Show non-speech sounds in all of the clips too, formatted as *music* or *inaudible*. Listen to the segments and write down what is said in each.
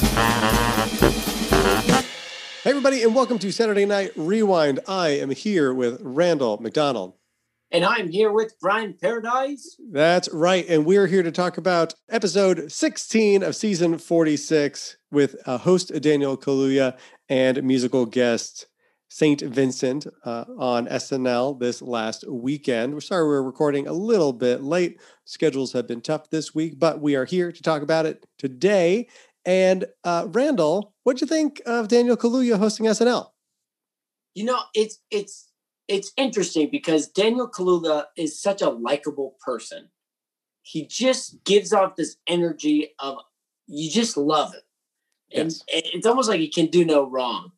Hey, everybody, and welcome to Saturday Night Rewind. I am here with Randall McDonald. And I'm here with Brian Paradise. That's right. And we're here to talk about episode 16 of season 46 with uh, host Daniel Kaluuya and musical guest St. Vincent uh, on SNL this last weekend. We're sorry we're recording a little bit late. Schedules have been tough this week, but we are here to talk about it today. And uh, Randall, what'd you think of Daniel Kaluuya hosting SNL? You know, it's it's it's interesting because Daniel Kaluuya is such a likable person. He just gives off this energy of you just love him. And Yes. it's almost like he can do no wrong.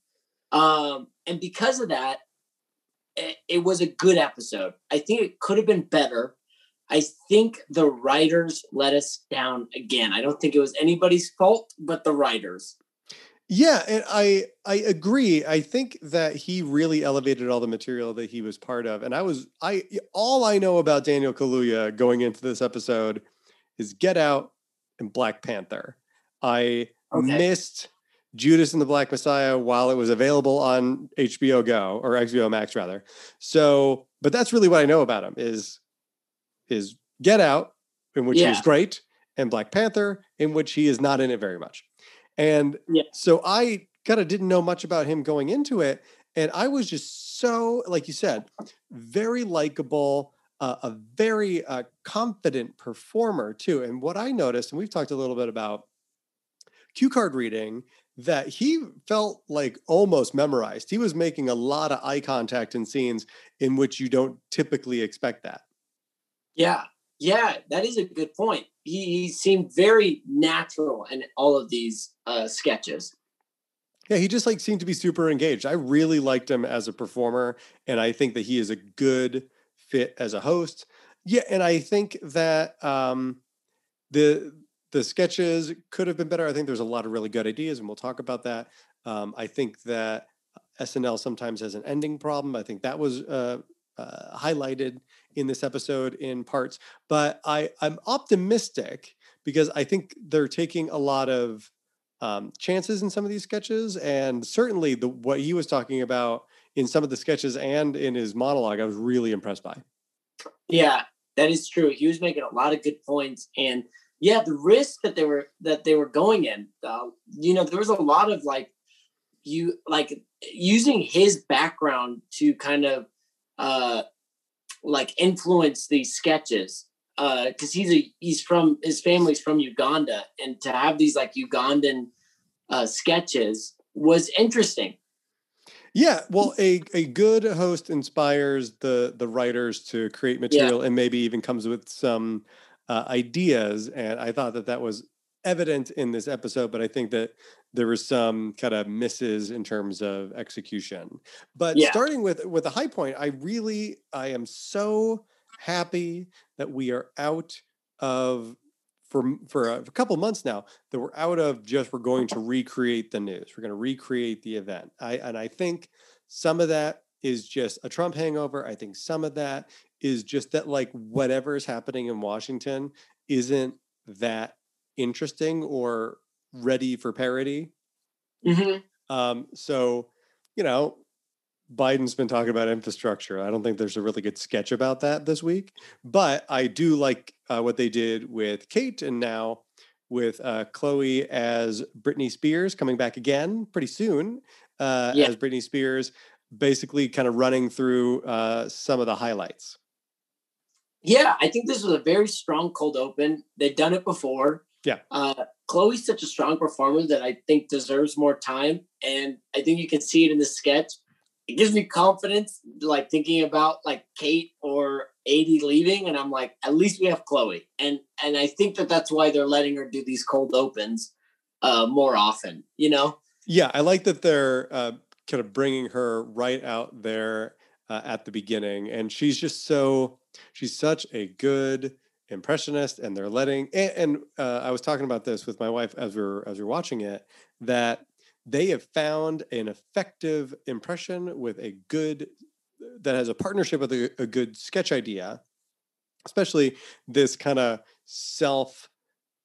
Um, and because of that, it, it was a good episode. I think it could have been better. I think the writers let us down again. I don't think it was anybody's fault but the writers. Yeah, and I I agree. I think that he really elevated all the material that he was part of. And I was I all I know about Daniel Kaluuya going into this episode is Get Out and Black Panther. I Okay. missed Judas and the Black Messiah while it was available on HBO Go or HBO Max rather. So, but that's really what I know about him is is Get Out in which he is great and Black Panther in which he is not in it very much. And Yeah. so I kind of didn't know much about him going into it. And I was just so, like you said, very likable, uh, a very uh, confident performer too. And what I noticed, and we've talked a little bit about cue card reading, that he felt like almost memorized. He was making a lot of eye contact in scenes in which you don't typically expect that. Yeah, yeah, that is a good point. He, he seemed very natural in all of these uh, sketches. Yeah, he just like seemed to be super engaged. I really liked him as a performer, and I think that he is a good fit as a host. Yeah, and I think that um, the the sketches could have been better. I think there's a lot of really good ideas, and we'll talk about that. Um, I think that SNL sometimes has an ending problem. I think that was uh, uh, highlighted in this episode in parts, but I I'm optimistic because I think they're taking a lot of um, chances in some of these sketches, and certainly the what he was talking about in some of the sketches and in his monologue, I was really impressed by. Yeah, that is true. He was making a lot of good points, and yeah, the risk that they were that they were going in. Uh, you know, there was a lot of like you like using his background to kind of uh like influence these sketches because he's a he's from his family's from Uganda, and to have these like Ugandan uh, sketches was interesting. Yeah, well, a a good host inspires the the writers to create material and maybe even comes with some uh, ideas. And I thought that that was evident in this episode, but I think that there were some kind of misses in terms of execution. But Yeah. starting with with a high point, I really I am so happy that we are out of for m- for a, couple months now that we're out of just we're going to recreate the news. We're going to recreate the event. I and I think some of that is just a Trump hangover. I think some of that is just that like whatever is happening in Washington isn't that interesting or ready for parody. Mm-hmm. Um, so, you know, Biden's been talking about infrastructure. I don't think there's a really good sketch about that this week, but I do like uh, what they did with Kate and now with uh, Chloe as Britney Spears coming back again pretty soon uh, Yeah. as Britney Spears, basically kind of running through uh, some of the highlights. Yeah, I think this was a very strong cold open. They've done it before. Yeah. Uh, Chloe's such a strong performer that I think deserves more time. And I think you can see it in the sketch. It gives me confidence, like thinking about like Kate or Aidy leaving. And I'm like, at least we have Chloe. And and I think that that's why they're letting her do these cold opens uh, more often, you know? Yeah, I like that they're uh, kind of bringing her right out there uh, at the beginning, and she's just so she's such a good impressionist, and they're letting. And, and uh, I was talking about this with my wife as we are as we are watching it that they have found an effective impression with a good that has a partnership with a, a good sketch idea, especially this kind of self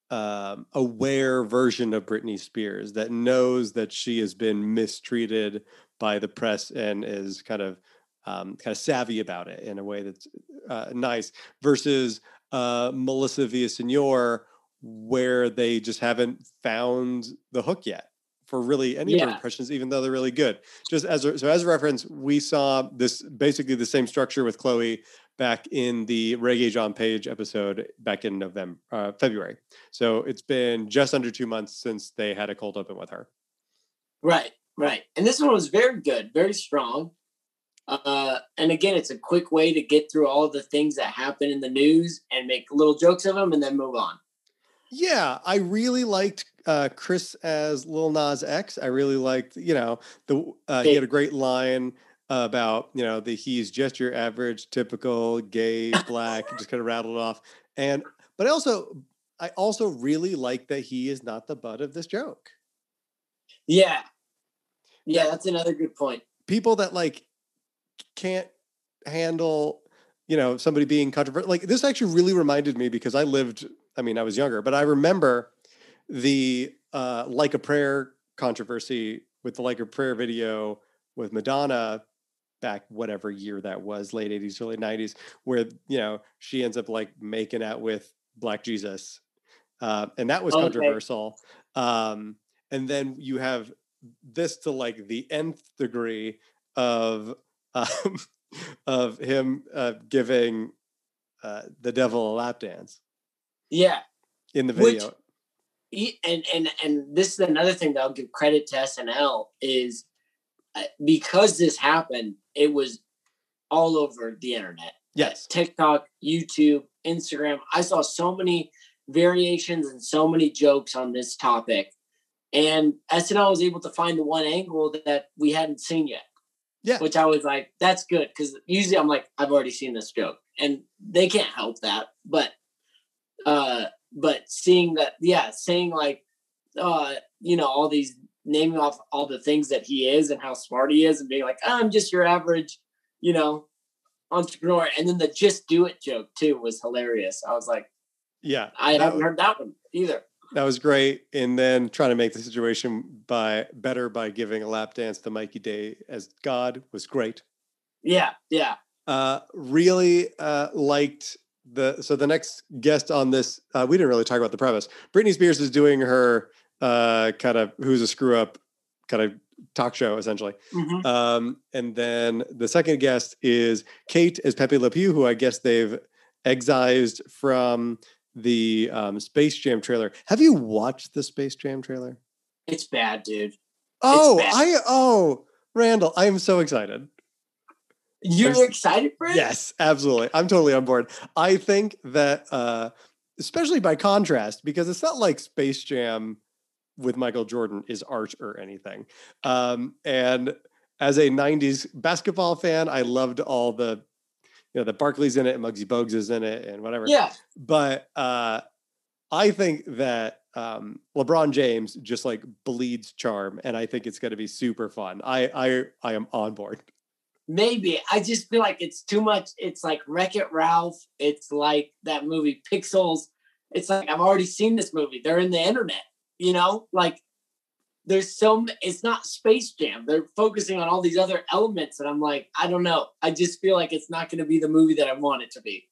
um, aware version of Britney Spears that knows that she has been mistreated by the press and is kind of um, kind of savvy about it in a way that's uh, nice versus uh, Melissa Villaseñor where they just haven't found the hook yet for really any yeah. of her impressions, even though they're really good. Just as a, so as a reference, we saw this basically the same structure with Chloe back in the Regé-Jean Page episode back in November, uh, February. So it's been just under two months since they had a cold open with her. Right, right. And this one was very good, very strong. Uh, and again, it's a quick way to get through all the things that happen in the news and make little jokes of them and then move on. Yeah, I really liked uh, Chris as Lil Nas X. I really liked, you know, the uh, he had a great line about, you know, the he's just your average, typical gay *laughs* black. just kind of rattled off, and but I also I also really like that he is not the butt of this joke. Yeah, yeah, that's another good point. People that like can't handle, you know, somebody being controversial. Like this actually really reminded me because I lived I mean, I was younger, but I remember the uh, Like a Prayer controversy with the Like a Prayer video with Madonna back whatever year that was, late 80s, early 90s, where, you know, she ends up like making out with Black Jesus. Uh, and that was okay. controversial. Um, and then you have this to like the nth degree of um, *laughs* of him uh, giving uh, the devil a lap dance. Yeah. In the video. Which, and and and this is another thing that I'll give credit to SNL is uh, because this happened, it was all over the internet. Yes. TikTok, YouTube, Instagram. I saw so many variations and so many jokes on this topic. And SNL was able to find the one angle that we hadn't seen yet. Yeah. Which I was like, that's good. Cause usually I'm like, I've already seen this joke. And they can't help that. But uh, but seeing that, yeah, saying like, uh, you know, all these naming off all the things that he is and how smart he is, and being like, I'm just your average, you know, entrepreneur. And then the just do it joke too was hilarious. I was like, yeah, I haven't was, heard that one either. That was great. And then trying to make the situation by better by giving a lap dance to Mikey Day as God was great. Yeah, yeah. Uh, really uh, liked the so the next guest on this, uh, we didn't really talk about the premise. Britney Spears is doing her uh, kind of who's a screw up kind of talk show essentially. Mm-hmm. Um, and then the second guest is Kate as Pepe Le Pew, who I guess they've excised from the um, Space Jam trailer. Have you watched the Space Jam trailer? It's bad, dude. Oh, bad. I oh Randall, I am so excited. You're excited for it? Yes, absolutely. I'm totally on board. I think that, uh, especially by contrast, because it's not like Space Jam with Michael Jordan is art or anything. Um, and as a 90s basketball fan, I loved all the, you know, the Barkley's in it and Muggsy Bogues is in it and whatever. Yeah. But uh, I think that um, LeBron James just like bleeds charm, and I think it's going to be super fun. I I I am on board. Maybe I just feel like it's too much. It's like Wreck It Ralph. It's like that movie Pixels. It's like I've already seen this movie. They're in the internet, you know. Like there's so it's not Space Jam. They're focusing on all these other elements, and I'm like, I don't know. I just feel like it's not going to be the movie that I want it to be.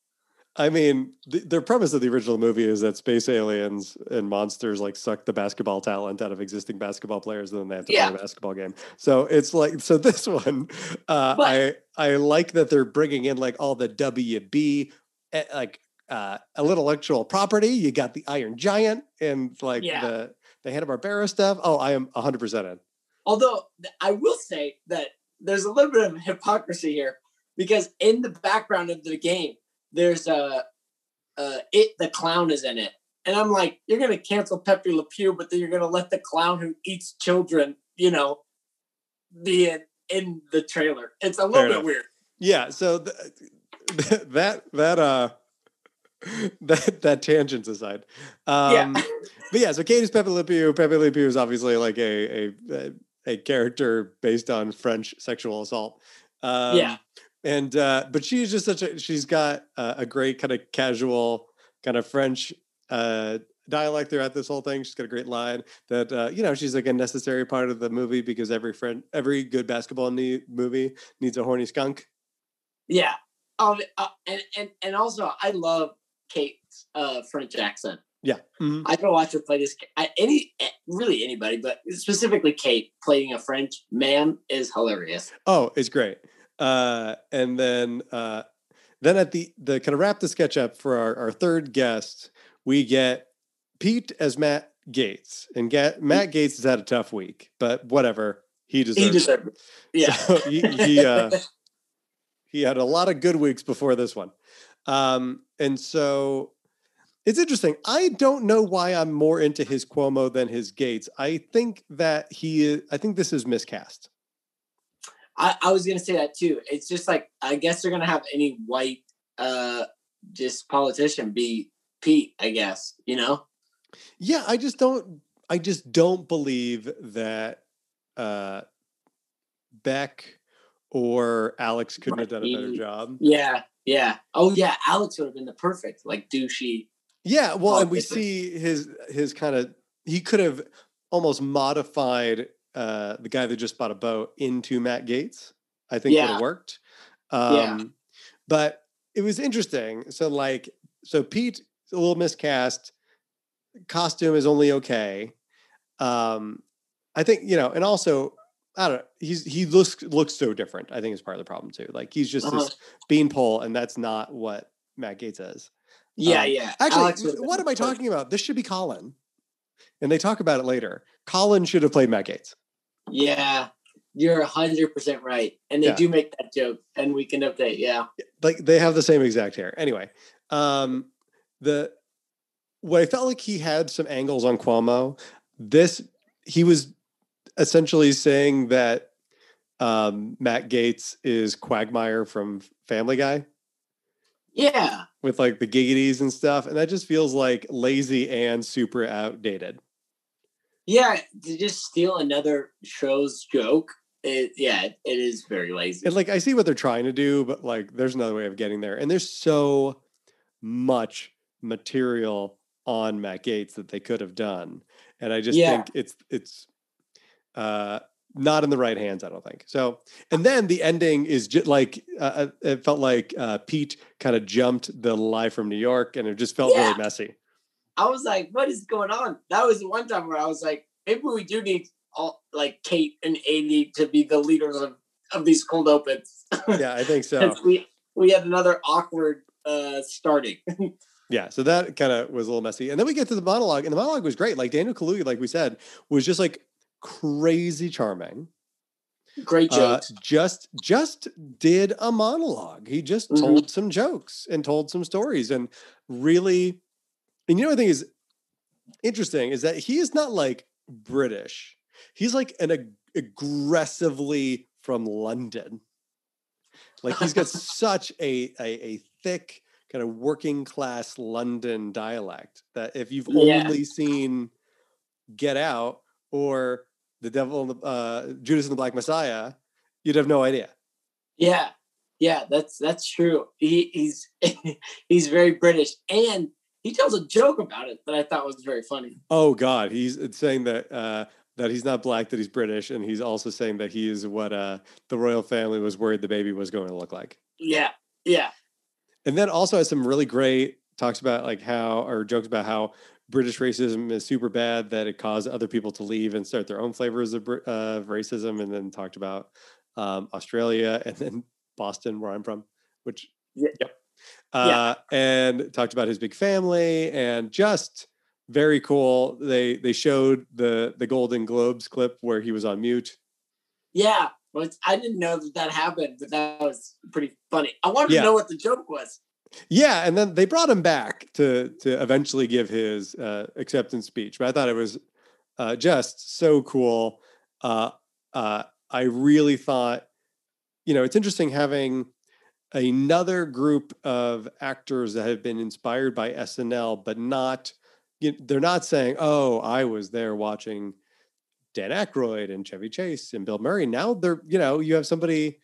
I mean, the, the premise of the original movie is that space aliens and monsters like suck the basketball talent out of existing basketball players, and then they have to yeah. play a basketball game. So it's like, so this *laughs* one, uh, I I like that they're bringing in like all the WB, eh, like uh, intellectual property. You got the Iron Giant and like yeah. the the Hanna Barbera stuff. Oh, I am hundred percent in. Although I will say that there's a little bit of hypocrisy here because in the background of the game there's a uh, it the clown is in it, and I'm like, you're gonna cancel Pepe Le Pew, but then you're gonna let the clown who eats children, you know, be in in the trailer. It's a little Fair bit enough. weird. Yeah. So th- *laughs* that that uh *laughs* that that tangents aside. Um, yeah. but yeah, so Kate is Pepe Le Pew. Pepe Le Pew is obviously like a a a character based on French sexual assault. Um, yeah and uh, but she's just such a she's got uh, a great kind of casual kind of French uh, dialect throughout this whole thing. She's got a great line that uh, you know she's like a necessary part of the movie because every friend, every good basketball ne- movie needs a horny skunk. Yeah. Um. Uh, and and and also, I love Kate's uh, French accent. Yeah. Mm-hmm. I can watch her play this. I, any eh, really anybody, but specifically Kate playing a French man is hilarious. Oh, it's great. Uh, and then uh, then at the the kind of wrap the sketch up for our, our third guest, we get Pete as Matt Gaetz, and Ga- Matt Gaetz has had a tough week, but whatever, he deserves. He deserves. It. Yeah, *laughs* so he he, uh, he had a lot of good weeks before this one, um, and so it's interesting. I don't know why I'm more into his Cuomo than his Gaetz. I think that he is. I think this is miscast. I, I was gonna say that too. It's just like I guess they're gonna have any white uh just politician be Pete, I guess, you know? Yeah, I just don't I just don't believe that uh Beck or Alex couldn't have done a better job. Yeah, yeah. Oh yeah, Alex would have been the perfect, like douchey. Yeah, well, and we see his his kind of he could have almost modified uh the guy that just bought a boat into Matt Gaetz. I think yeah. would have worked. Um yeah. but it was interesting. So like so Pete a little miscast. Costume is only okay. Um, I think you know, and also I don't know. He's he looks looks so different. I think is part of the problem too. Like he's just uh-huh. this beanpole, and that's not what Matt Gaetz is. Yeah, um, yeah. Actually, what am I talking about? This should be Colin, and they talk about it later. Colin should have played Matt Gaetz. Yeah, you're hundred percent right, and they yeah. do make that joke, and we can update. Yeah, like they have the same exact hair. Anyway, um, the what I felt like he had some angles on Cuomo. This he was essentially saying that um, Matt Gaetz is Quagmire from Family Guy. Yeah, with like the giggities and stuff, and that just feels like lazy and super outdated. Yeah, to just steal another show's joke. It, yeah, it is very lazy. And like I see what they're trying to do, but like there's another way of getting there, and there's so much material on Matt Gaetz that they could have done. And I just yeah. think it's it's uh not in the right hands, I don't think. So, and then the ending is just like uh, uh, it felt like uh, Pete kind of jumped the live from New York, and it just felt yeah. really messy. I was like, "What is going on?" That was the one time where I was like, "Maybe we do need all like Kate and Amy to be the leaders of of these cold opens." *laughs* Yeah, I think so. we we had another awkward uh starting. *laughs* Yeah, so that kind of was a little messy. And then we get to the monologue, and the monologue was great. Like Daniel Kaluuya, like we said, was just like crazy charming. Great uh, jokes. Uh, just just did a monologue. He just mm-hmm. told some jokes and told some stories and really and you know what I think is interesting is that he is not like British. He's like an ag- aggressively from London. Like he's got *laughs* such a, a, a thick kind of working class London dialect that if you've yeah. only seen Get Out or The Devil, uh, Judas and the Black Messiah, you'd have no idea. Yeah, yeah, that's that's true. He, he's *laughs* he's very British, and he tells a joke about it that I thought was very funny. Oh God, he's saying that uh, that he's not black, that he's British, and he's also saying that he is what uh, the royal family was worried the baby was going to look like. Yeah, yeah, and then also has some really great talks about like how or jokes about how British racism is super bad that it caused other people to leave and start their own flavors of, uh, racism, and then talked about um, Australia *laughs* and then Boston, where I'm from, which yeah. yep, uh, yeah. and talked about his big family and just very cool. They they showed the the Golden Globes clip where he was on mute. Yeah, well, I didn't know that that happened, but that was pretty funny. I wanted yeah. to know what the joke was. Yeah, and then they brought him back to to eventually give his uh, acceptance speech. But I thought it was uh, just so cool. Uh, uh, I really thought, you know, it's interesting having another group of actors that have been inspired by SNL, but not. You know, they're not saying, "Oh, I was there watching." Dan Aykroyd and Chevy Chase and Bill Murray. Now they're, you know, you have somebody,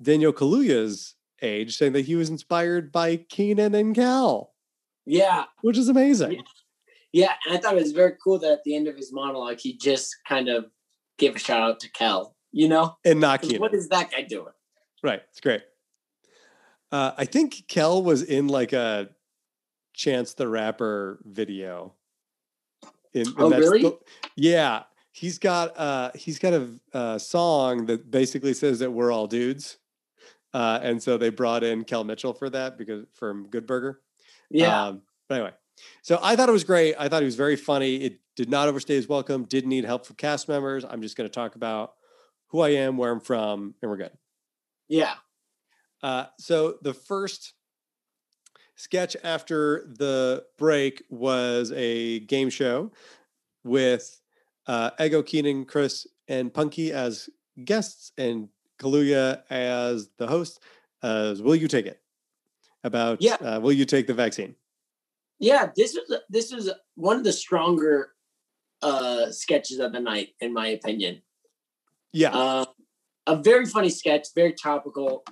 Daniel Kaluuya's age, saying that he was inspired by Kenan and Kel. Yeah. Which is amazing. Yeah, and I thought it was very cool that at the end of his monologue, he just kind of gave a shout out to Kel. You know, and not Kenan. What is that guy doing? Right, it's great. Uh, I think Kel was in like a Chance the Rapper video. In, oh, really? The, yeah, he's got uh he's got a, a, song that basically says that we're all dudes, uh, and so they brought in Kel Mitchell for that because from Good Burger. Yeah. Um, but anyway, so I thought it was great. I thought he was very funny. It did not overstay his welcome. Didn't need help from cast members. I'm just going to talk about who I am, where I'm from, and we're good. Yeah. Uh, so the first sketch after the break was a game show with uh, Ego, Kenan, Chris, and Punkie as guests, and Kaluuya as the host. As will you take it? About yeah, uh, will you take the vaccine? Yeah, this was this was one of the stronger uh, sketches of the night, in my opinion. Yeah, uh, a very funny sketch, very topical.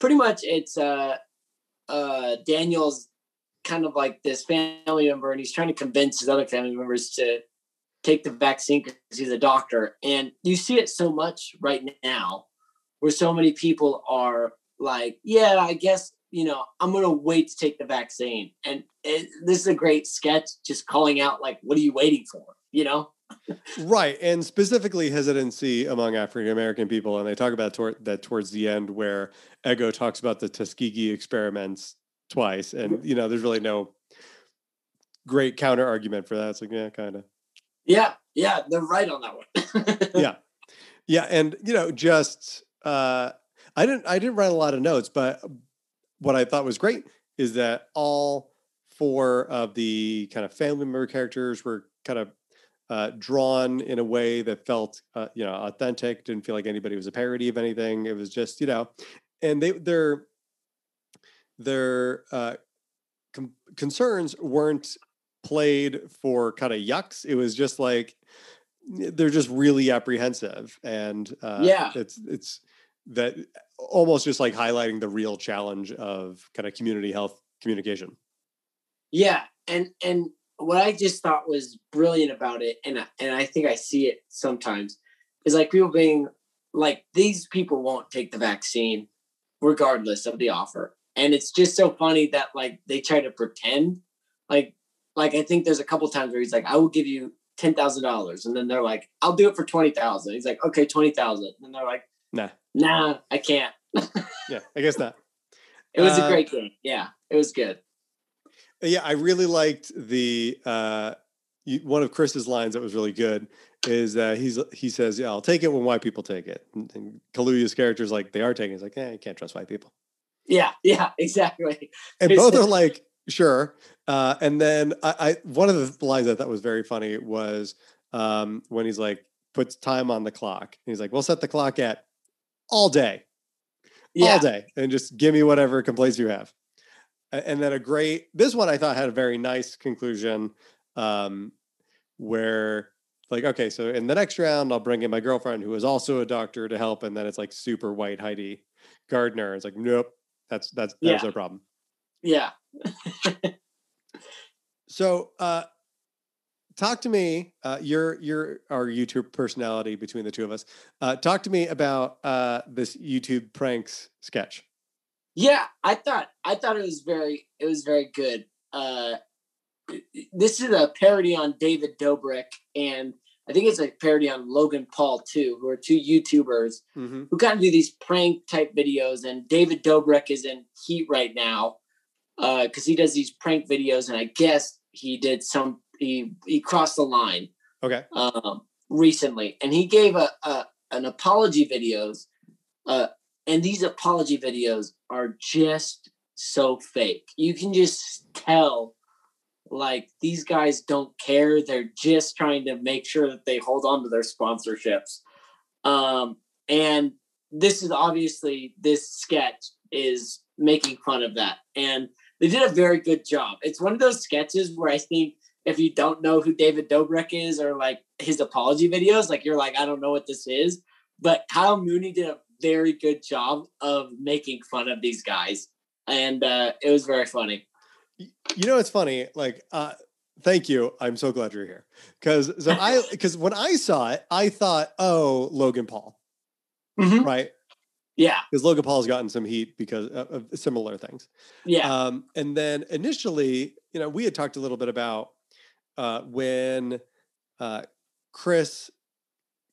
Pretty much, it's uh, uh, Daniel's kind of like this family member, and he's trying to convince his other family members to take the vaccine because he's a doctor. And you see it so much right now, where so many people are like, "Yeah, I guess you know, I'm going to wait to take the vaccine." And it, this is a great sketch, just calling out like, "What are you waiting for?" You know? Right and specifically hesitancy among african american people and they talk about tor- that towards the end where ego talks about the tuskegee experiments twice and mm-hmm. you know there's really no great counter argument for that it's like yeah kind of yeah yeah they're right on that one. *laughs* Yeah. Yeah and you know just uh i didn't i didn't write a lot of notes but what i thought was great is that all four of the kind of family member characters were kind of uh, drawn in a way that felt uh, you know authentic didn't feel like anybody was a parody of anything. It was just you know and they their their uh, com- concerns weren't played for kind of yucks. It was just like they're just really apprehensive and uh, yeah. it's it's that almost just like highlighting the real challenge of kind of community health communication yeah and and what I just thought was brilliant about it, and and I think I see it sometimes, is like people being like these people won't take the vaccine regardless of the offer, and it's just so funny that like they try to pretend like like I think there's a couple times where he's like, I will give you ten thousand dollars, and then they're like, I'll do it for twenty thousand. He's like, okay, twenty thousand, and they're like, Nah, nah, I can't. *laughs* yeah, I guess not. It was uh, a great game. Yeah, it was good. Yeah, I really liked the uh, one of Chris's lines that was really good is that he's he says, "Yeah, I'll take it when white people take it." And, and Kaluuya's character is like, "They are taking." It. He's like, "Yeah, you can't trust white people." Yeah, yeah, *laughs* exactly. And both are like, "Sure." Uh, and then I, I, one of the lines I thought was very funny was um, when he's like, puts time on the clock. And he's like, "We'll set the clock at all day." Yeah. All day, and just give me whatever complaints you have and then a great this one i thought had a very nice conclusion um, where like okay so in the next round i'll bring in my girlfriend who is also a doctor to help and then it's like super white heidi gardner it's like nope that's that's that's yeah. no problem yeah *laughs* so uh talk to me uh you're you're our youtube personality between the two of us uh talk to me about uh this youtube pranks sketch yeah, I thought I thought it was very it was very good. Uh, this is a parody on David Dobrik, and I think it's a parody on Logan Paul too, who are two YouTubers mm-hmm. who kind of do these prank type videos. And David Dobrik is in heat right now because uh, he does these prank videos, and I guess he did some he he crossed the line. Okay. Um, recently, and he gave a, a an apology videos. Uh, and these apology videos are just so fake. You can just tell like these guys don't care. They're just trying to make sure that they hold on to their sponsorships. Um, and this is obviously this sketch is making fun of that. And they did a very good job. It's one of those sketches where I think if you don't know who David Dobrik is or like his apology videos, like you're like, I don't know what this is. But Kyle Mooney did a very good job of making fun of these guys, and uh, it was very funny. You know, it's funny. Like uh, Thank you. I'm so glad you're here. Because so I *laughs* because when I saw it, I thought, oh, Logan Paul, Mhm. right? Yeah, Because Logan Paul's gotten some heat because of, of similar things. yeah, Um, and then initially, you know, we had talked a little bit about uh, when uh, Chris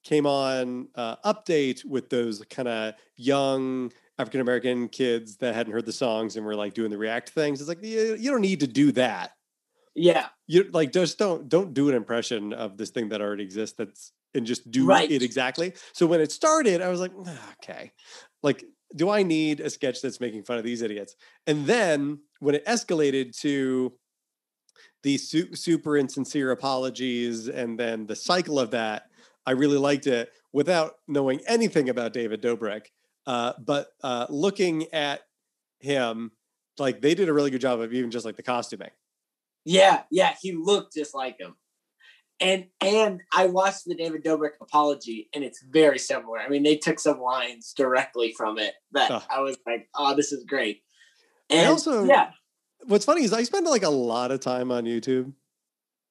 came on uh, update with those kind of young African American kids that hadn't heard the songs and were like doing the react things. It's like you, you don't need to do that. yeah, You like just don't don't do an impression of this thing that already exists. That's and just do Right. it exactly. So when it started, I was like, "Ah, okay, like do I need a sketch that's making fun of these idiots? And then when it escalated to the su- super insincere apologies and then the cycle of that, I really liked it without knowing anything about David Dobrik. Uh, but uh, looking at him, like they did a really good job of even just like the costuming. yeah, yeah. He looked just like him. And and I watched the David Dobrik apology, and it's very similar. I mean, they took some lines directly from it that Huh. I was like, "Oh, this is great." I also- yeah, What's funny is I spend like a lot of time on YouTube.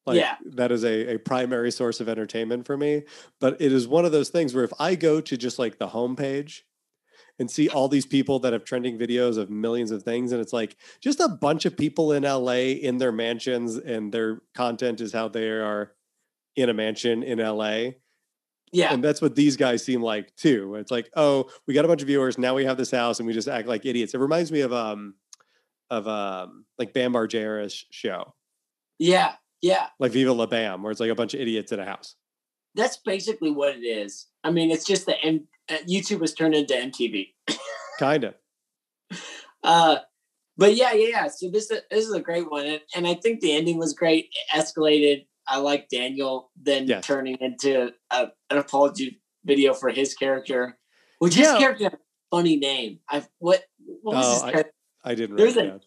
Like Yeah. that is a, a primary source of entertainment for me. But it is one of those things where if I go to just like the homepage and see all these people that have trending videos of millions of things, and it's like just a bunch of people in LA in their mansions, and their content is how they are in a mansion in LA. yeah, And that's what these guys seem like too. It's like, oh, we got a bunch of viewers. Now we have this house and we just act like idiots. It reminds me of um of um like Bam Margera's show, yeah, yeah. like Viva La Bam, where it's like a bunch of idiots in a house. That's basically what it is. I mean, it's just the M- uh, YouTube has turned into MTV. *laughs* Kind of. Uh, but yeah, yeah, yeah. So this this is a great one, and, and I think the ending was great. It escalated. I like Daniel then Yes. turning into a, an apology video for his character, which Yeah. his character had a funny name. I what what was Oh, his character? I didn't write a-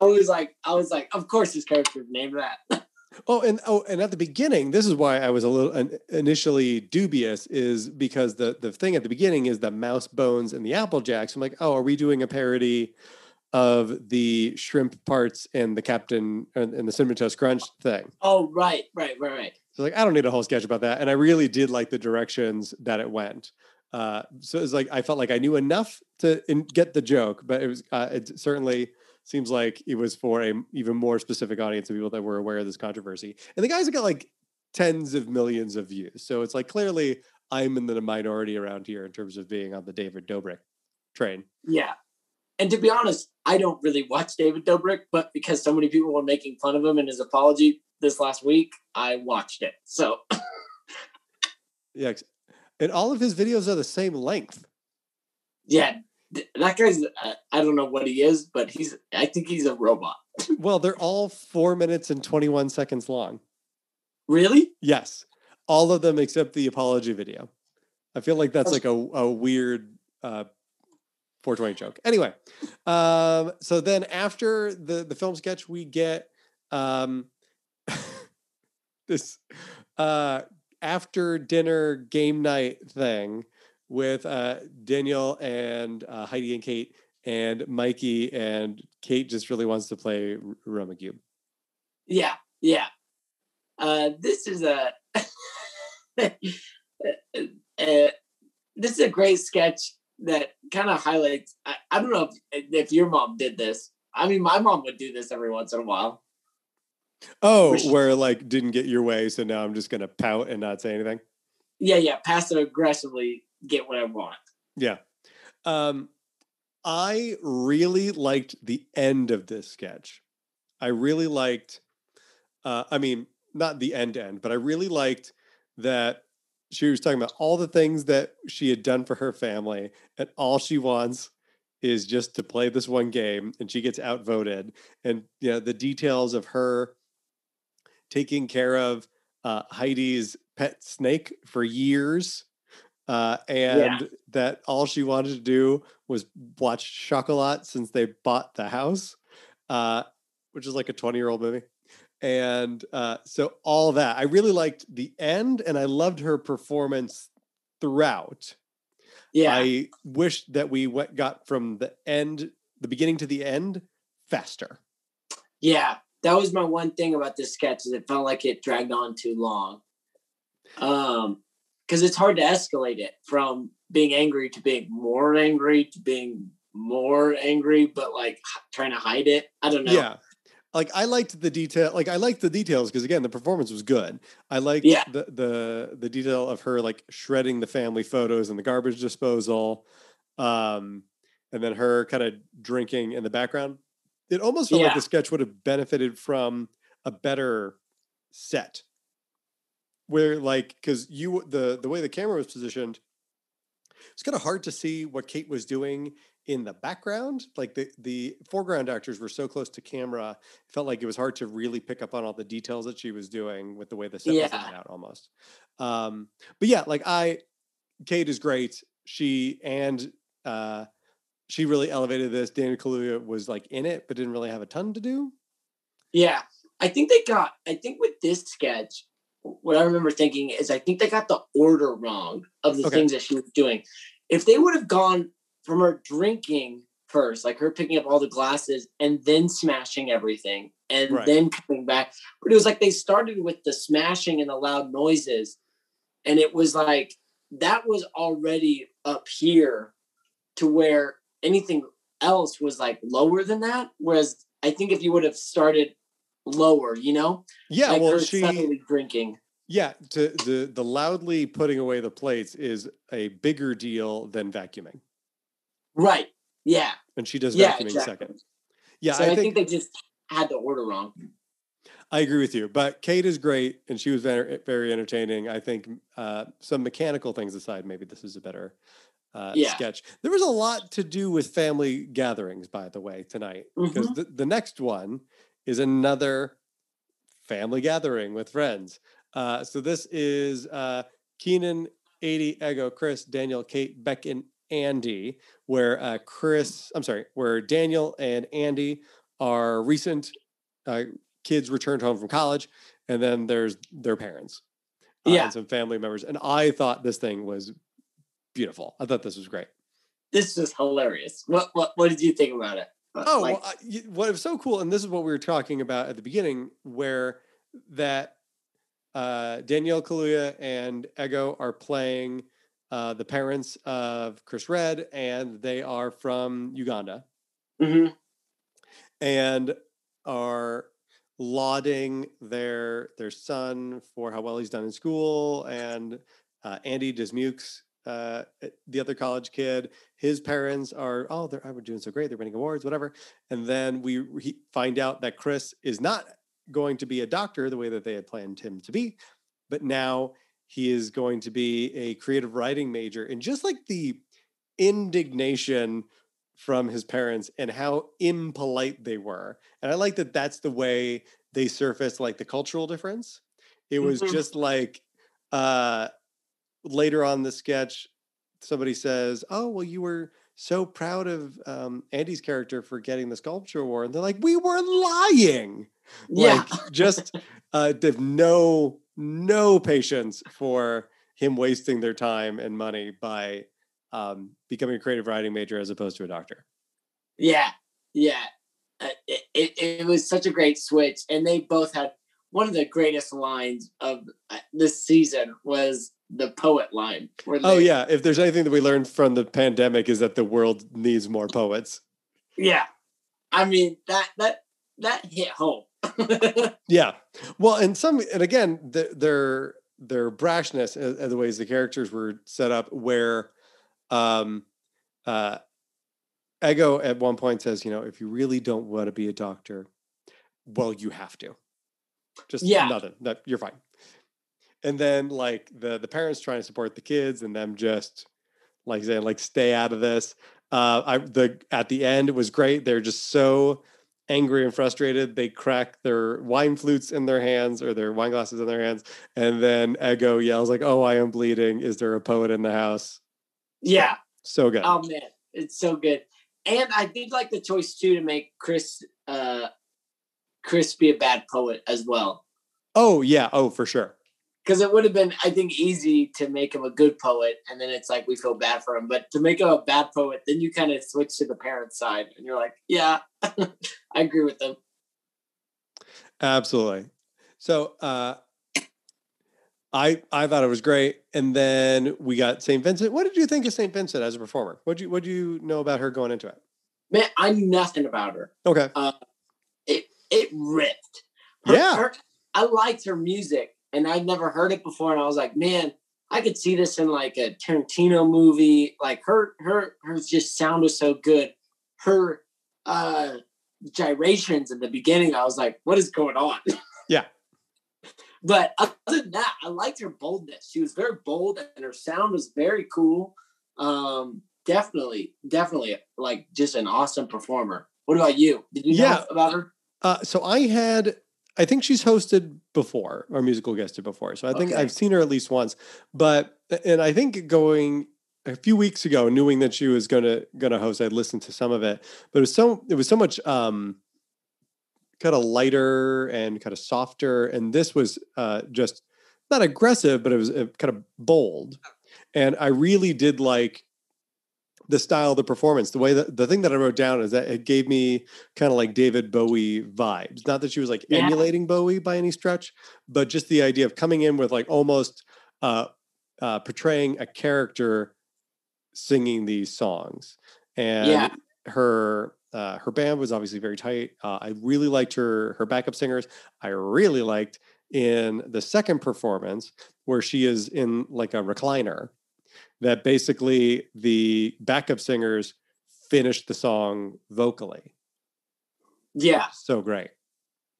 I was like, I was like, of course his character named that. *laughs* Oh, and oh, and at the beginning, this is why I was a little in- initially dubious, is because the the thing at the beginning is the mouse bones and the apple jacks. I'm like, oh, are we doing a parody of the shrimp parts and the captain and, and the cinnamon toast crunch thing? oh, right, right, right, right. So like, I don't need a whole sketch about that. And I really did like the directions that it went. Uh, so it's like I felt like I knew enough to in, get the joke, but it was uh, it certainly seems like it was for a even more specific audience of people that were aware of this controversy. And the guys have got like tens of millions of views, so it's like clearly I'm in the minority around here in terms of being on the David Dobrik train. Yeah. And to be honest, I don't really watch David Dobrik, but because so many people were making fun of him in his apology this last week, I watched it. So *laughs* Yeah, and all of his videos are the same length. yeah, that guy's uh, I don't know what he is, but he's I think he's a robot. *laughs* Well, they're all four minutes and 21 seconds long. Really? Yes, all of them except the apology video. I feel like that's like a, a weird uh, 420 joke. Anyway, um, so then after the the film sketch, we get um, *laughs* this uh, after dinner game night thing with uh, Daniel and uh, Heidi and Kate and Mikey and Kate just really wants to play Rummikub. Yeah, yeah. Uh, this is a *laughs* uh, this is a great sketch that kind of highlights. I, I don't know if, if your mom did this. I mean, my mom would do this every once in a while. Oh, Which- where like didn't get your way, so now I'm just gonna pout and not say anything. Yeah, yeah. Passive aggressively get what I want. Yeah. Um, I really liked the end of this sketch. I really liked, uh, I mean, not the end end, but I really liked that she was talking about all the things that she had done for her family, and all she wants is just to play this one game, and she gets outvoted. And you know, the details of her taking care of uh, Heidi's pet snake for years uh, and that all she wanted to do was watch Chocolat since they bought the house, uh, which is like a 20 year old movie. And uh, so all that, I really liked the end and I loved her performance throughout. Yeah, I wish that we went, got from the end, the beginning to the end faster. yeah, that was my one thing about this sketch is it felt like it dragged on too long. Um, because it's hard to escalate it from being angry to being more angry to being more angry, but like trying to hide it. I don't know. Yeah. Like I liked the detail, like I liked the details because again, the performance was good. I liked Yeah. the the the detail of her like shredding the family photos and the garbage disposal, um, and then her kind of drinking in the background. It almost felt like the sketch would have benefited from a better set, where like because you the the way the camera was positioned, it's kind of hard to see what Kate was doing in the background. Like the the foreground actors were so close to camera, it felt like it was hard to really pick up on all the details that she was doing with the way the set was Yeah. laid out almost. Um, but yeah, like I, Kate is great. She and uh, she really elevated this. Daniel Kaluuya was like in it, but didn't really have a ton to do. Yeah. I think they got, I think with this sketch, what I remember thinking is I think they got the order wrong of the Okay. things that she was doing. If they would have gone from her drinking first, like her picking up all the glasses and then smashing everything and Right. then coming back, but it was like they started with the smashing and the loud noises. And it was like that was already up here to where anything else was like lower than that. Whereas I think if you would have started lower, you know, Yeah, like well, she drinking. yeah to the the loudly putting away the plates is a bigger deal than vacuuming, Right. Yeah. and she does Yeah. vacuuming Exactly. second. Yeah, so I, I, think, think, they just had the order wrong. I agree with you. But Kate is great, and she was very very entertaining. I think uh, some mechanical things aside, maybe this is a better. Uh, Yeah. sketch. There was a lot to do with family gatherings, by the way, tonight. Because Mhm. the, the next one is another family gathering with friends. Uh, so this is uh, Kenan, Aidy, Ego, Chris, Daniel, Kate, Beck, and Andy, where uh, Chris, I'm sorry, where Daniel and Andy are recent uh, kids returned home from college, and then there's their parents, uh, Yeah. and some family members. And I thought this thing was beautiful. I thought this was great. This is hilarious. What what what did you think about it? Uh, Oh, like, well, I, what was so cool, and this is what we were talking about at the beginning, where that uh, Daniel Kaluuya and Ego are playing uh, the parents of Chris Redd, and they are from Uganda, mhm. and are lauding their their son for how well he's done in school, and uh, Andy Dismukes, uh, the other college kid, his parents are oh they're oh, we're doing so great, they're winning awards, whatever, and then we re- find out that Chris is not going to be a doctor the way that they had planned him to be, but now he is going to be a creative writing major, and just like the indignation from his parents and how impolite they were. And I like that that's the way they surfaced like the cultural difference. It was Mhm. just like uh later on the sketch somebody says, "Oh, well you were so proud of um Andy's character for getting the sculpture award." And they're like, "We were lying." Yeah. Like just uh they've no no patience for him wasting their time and money by um, becoming a creative writing major as opposed to a doctor. Yeah, yeah. Uh, it, it, it was such a great switch, and they both had one of the greatest lines of uh, this season was the poet line. Oh they- yeah, if there's anything that we learned from the pandemic is that the world needs more poets. yeah. I mean that that that hit home. *laughs* Yeah. Well, and some and again, the, their their brashness and the ways the characters were set up where um uh Ego at one point says, you know, if you really don't want to be a doctor, well, you have to. Just Yeah. nothing. That you're fine. And then like the the parents trying to support the kids and them just like saying, like, stay out of this. Uh I the at the end it was great. They're just so angry and frustrated. They crack their wine flutes in their hands or their wine glasses in their hands. And then Ego yells like, Oh, I am bleeding. Is there a poet in the house? yeah. So good. Oh man, it's so good. And I did like the choice too to make Chris uh Chris be a bad poet as well. oh yeah. Oh, for sure. Because it would have been, I think, easy to make him a good poet, and then it's like we feel bad for him. But to make him a bad poet, then you kind of switch to the parent side, and you're like, yeah, *laughs* I agree with them. Absolutely. So uh, I I thought it was great, and then we got St. Vincent. What did you think of St. Vincent as a performer? What you what do you know about her going into it? Man, I knew nothing about her. Okay. Uh, it it ripped. Her, Yeah. her- I liked her music, and I'd never heard it before, and I was like, man, I could see this in like a Tarantino movie. Like her her her just sound was so good. Her uh gyrations in the beginning, I was like, what is going on? *laughs* Yeah. But other than that, I liked her boldness. She was very bold, and her sound was very cool. Um, definitely, definitely, like just an awesome performer. What about you? Did you know Yeah. about her? Uh, so I had, I think she's hosted before or musical guested before. So I think Okay. I've seen her at least once. But and I think going a few weeks ago, knowing that she was gonna gonna host, I listened to some of it. But it was so it was so much um, kind of lighter and kind of softer, and this was uh, just not aggressive, but it was uh, kind of bold. And I really did like the style the performance. The way that the thing that I wrote down is that it gave me kind of like David Bowie vibes. Not that she was like Yeah. emulating Bowie by any stretch, but just the idea of coming in with like almost uh, uh, portraying a character singing these songs. And Yeah. her uh, her band was obviously very tight. Uh, I really liked her her backup singers. I really liked in the second performance where she is in like a recliner that basically the backup singers finished the song vocally. Yeah, So great.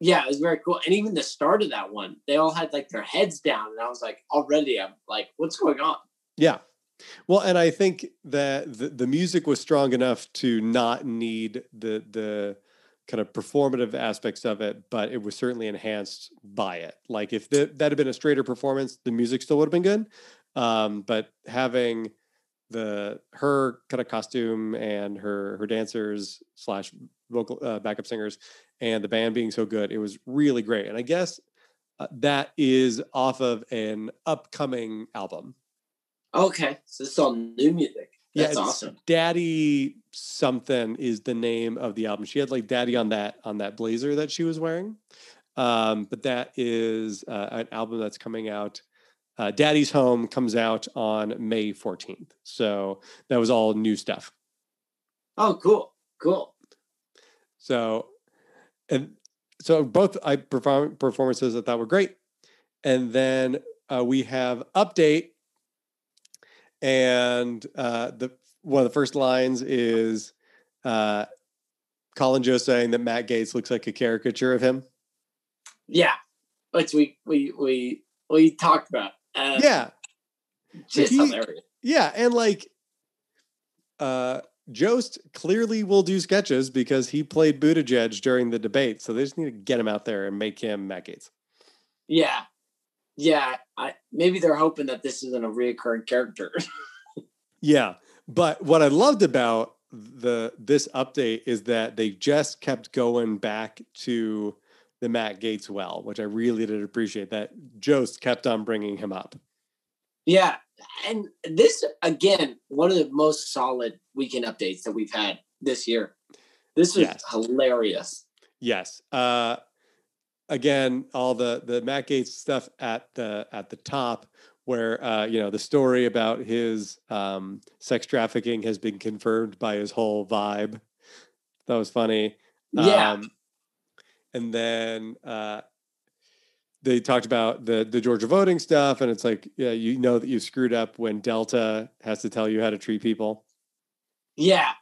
yeah, it was very cool. And even the start of that one, they all had like their heads down, and I was like, already, I'm like, what's going on? Yeah. Well, and I think that the, the music was strong enough to not need the the kind of performative aspects of it, but it was certainly enhanced by it. Like if the, that had been a straighter performance, the music still would have been good. Um, but having the her kind of costume and her her dancers slash vocal uh, backup singers and the band being so good, it was really great. And I guess uh, that is off of an upcoming album. Okay, so it's all new music. Yeah, That's it's awesome. Daddy something is the name of the album. She had like Daddy on that on that blazer that she was wearing. Um, but that is uh, an album that's coming out. Uh, Daddy's Home comes out on May 14th. So that was all new stuff. Oh, cool, cool. So, and so both I perform performances I thought were great. And then uh, we have update, and uh, the one of the first lines is uh, Colin Jost saying that Matt Gaetz looks like a caricature of him. Yeah, which we we we we talked about. Uh, Yeah, just he- hilarious. yeah, and like, uh, Jost clearly will do sketches because he played Buttigieg during the debate. So they just need to get him out there and make him Matt Gaetz. Yeah, yeah. I maybe they're hoping that this isn't a reoccurring character. *laughs* Yeah, but what I loved about the this update is that they just kept going back to the Matt Gaetz well, which I really did appreciate. That Jost kept on bringing him up. yeah, and this again, one of the most solid weekend updates that we've had this year. This was Yes. hilarious. Yes. Uh, again, all the the Matt Gaetz stuff at the at the top, where uh, you know the story about his um, sex trafficking has been confirmed by his whole vibe. That was funny. Yeah. Um, and then uh, they talked about the the Georgia voting stuff, and it's like, yeah, you know that you screwed up when Delta has to tell you how to treat people. Yeah,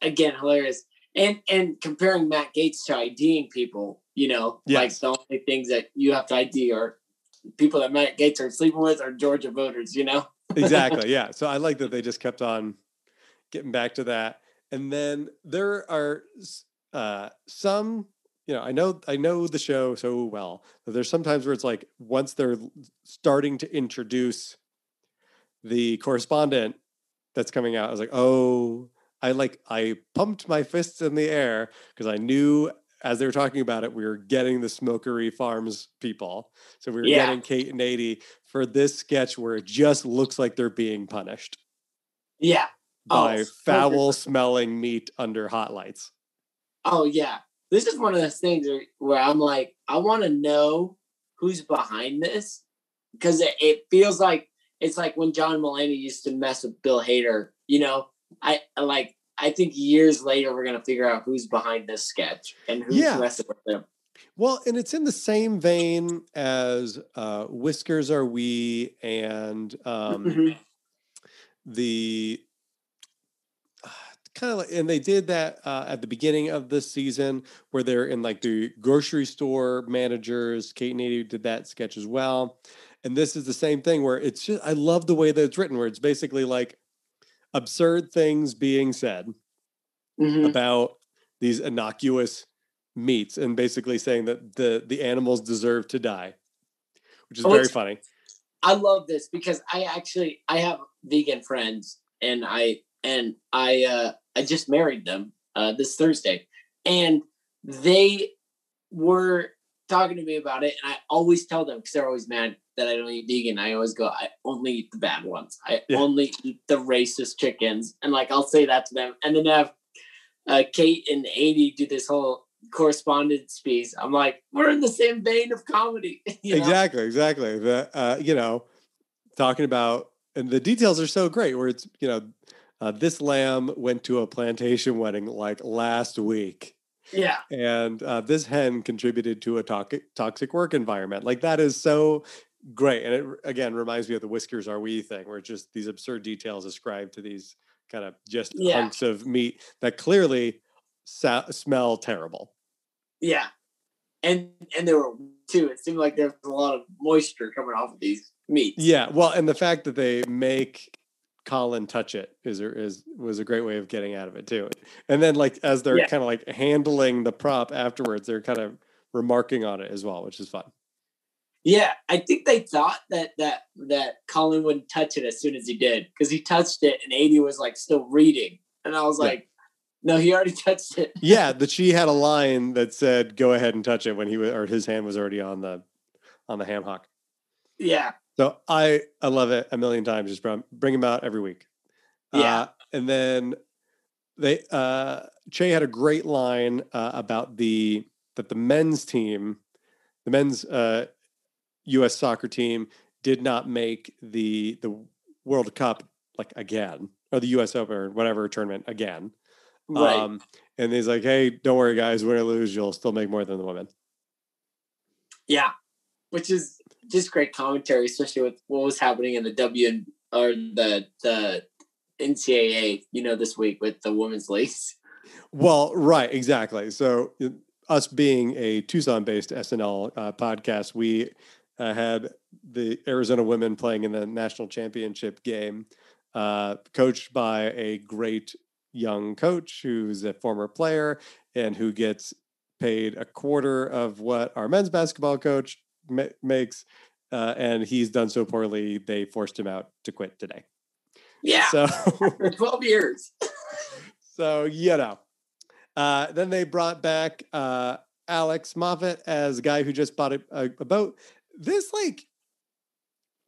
again, hilarious. And and comparing Matt Gaetz to IDing people, you know, like the only things that you have to ID are people that Matt Gaetz are sleeping with are Georgia voters, you know? *laughs* exactly yeah so i like that they just kept on getting back to that and then there are uh some you know i know i know the show so well there's sometimes where it's like once they're starting to introduce the correspondent that's coming out i was like oh i like i pumped my fists in the air because i knew as they were talking about it we were getting the smokery farms people so we were Yeah. getting kate and Aidy for this sketch where it just looks like they're being punished Yeah. Oh, by so foul smelling meat under hot lights. Oh yeah. This is one of those things where, where I'm like, I want to know who's behind this because it, it feels like it's like when John Mulaney used to mess with Bill Hader. You know, I like. I think years later we're gonna figure out who's behind this sketch and who's Yeah. messing with them. Well, and it's in the same vein as uh, Whiskers R We and um, Mhm. the kind of like, and they did that uh, at the beginning of this season where they're in like the grocery store managers. Kate and Aidy did that sketch as well. And this is the same thing where it's just, I love the way that it's written, where it's basically like absurd things being said Mhm. about these innocuous meats and basically saying that the the animals deserve to die, which is Oh, very funny. I love this because I actually I have vegan friends and I and I uh I just married them uh this Thursday and they were talking to me about it and I always tell them because they're always mad that I don't eat vegan. I always go, I only eat the bad ones. I Yeah. only eat the racist chickens. And like I'll say that to them. And then have uh Kate and Aidy do this whole correspondence piece. I'm like, we're in the same vein of comedy. *laughs* you know? Exactly, exactly. The uh, you know, talking about and the details are so great where it's you know, uh, this lamb went to a plantation wedding like last week. Yeah. and uh, this hen contributed to a toxic toxic work environment. Like that is so great, and it again reminds me of the whiskers are we thing, where it's just these absurd details ascribed to these kind of just Yeah. hunks of meat that clearly sa- smell terrible. Yeah, and and there were too. It seemed like there was a lot of moisture coming off of these meats. Yeah, well, and the fact that they make Colin touch it is is was a great way of getting out of it too. And then like as they're Yeah. kind of like handling the prop afterwards, they're kind of remarking on it as well, which is fun. Yeah, I think they thought that that that Colin wouldn't touch it as soon as he did because he touched it and Aidy was like still reading, and I was Yeah. like, no, he already *laughs* touched it. yeah, *laughs* that she had a line that said "Go ahead and touch it" when he was or his hand was already on the on the ham hock. Yeah, So I I love it a million times. Just bring, bring him out every week. Yeah. Uh, and then they uh Che had a great line uh, about the that the men's team, the men's uh US soccer team did not make the the World Cup like again or the US Open or whatever tournament again. right. Um, and he's like, "Hey, don't worry, guys. Win or lose, you'll still make more than the women." yeah, which is just great commentary, especially with what was happening in the W or the the NCAA. You know, this week with the women's leagues. *laughs* Well, right, exactly. So, us being a Tucson-based SNL uh, podcast, we uh, had the Arizona women playing in the national championship game, uh, coached by a great young coach who's a former player and who gets paid a quarter of what our men's basketball coach ma- makes. Uh, and he's done so poorly, they forced him out to quit today. Yeah, So, *laughs* for twelve years. *laughs* so you know. Uh, then they brought back uh, Alex Moffat as a guy who just bought a, a, a boat. This like,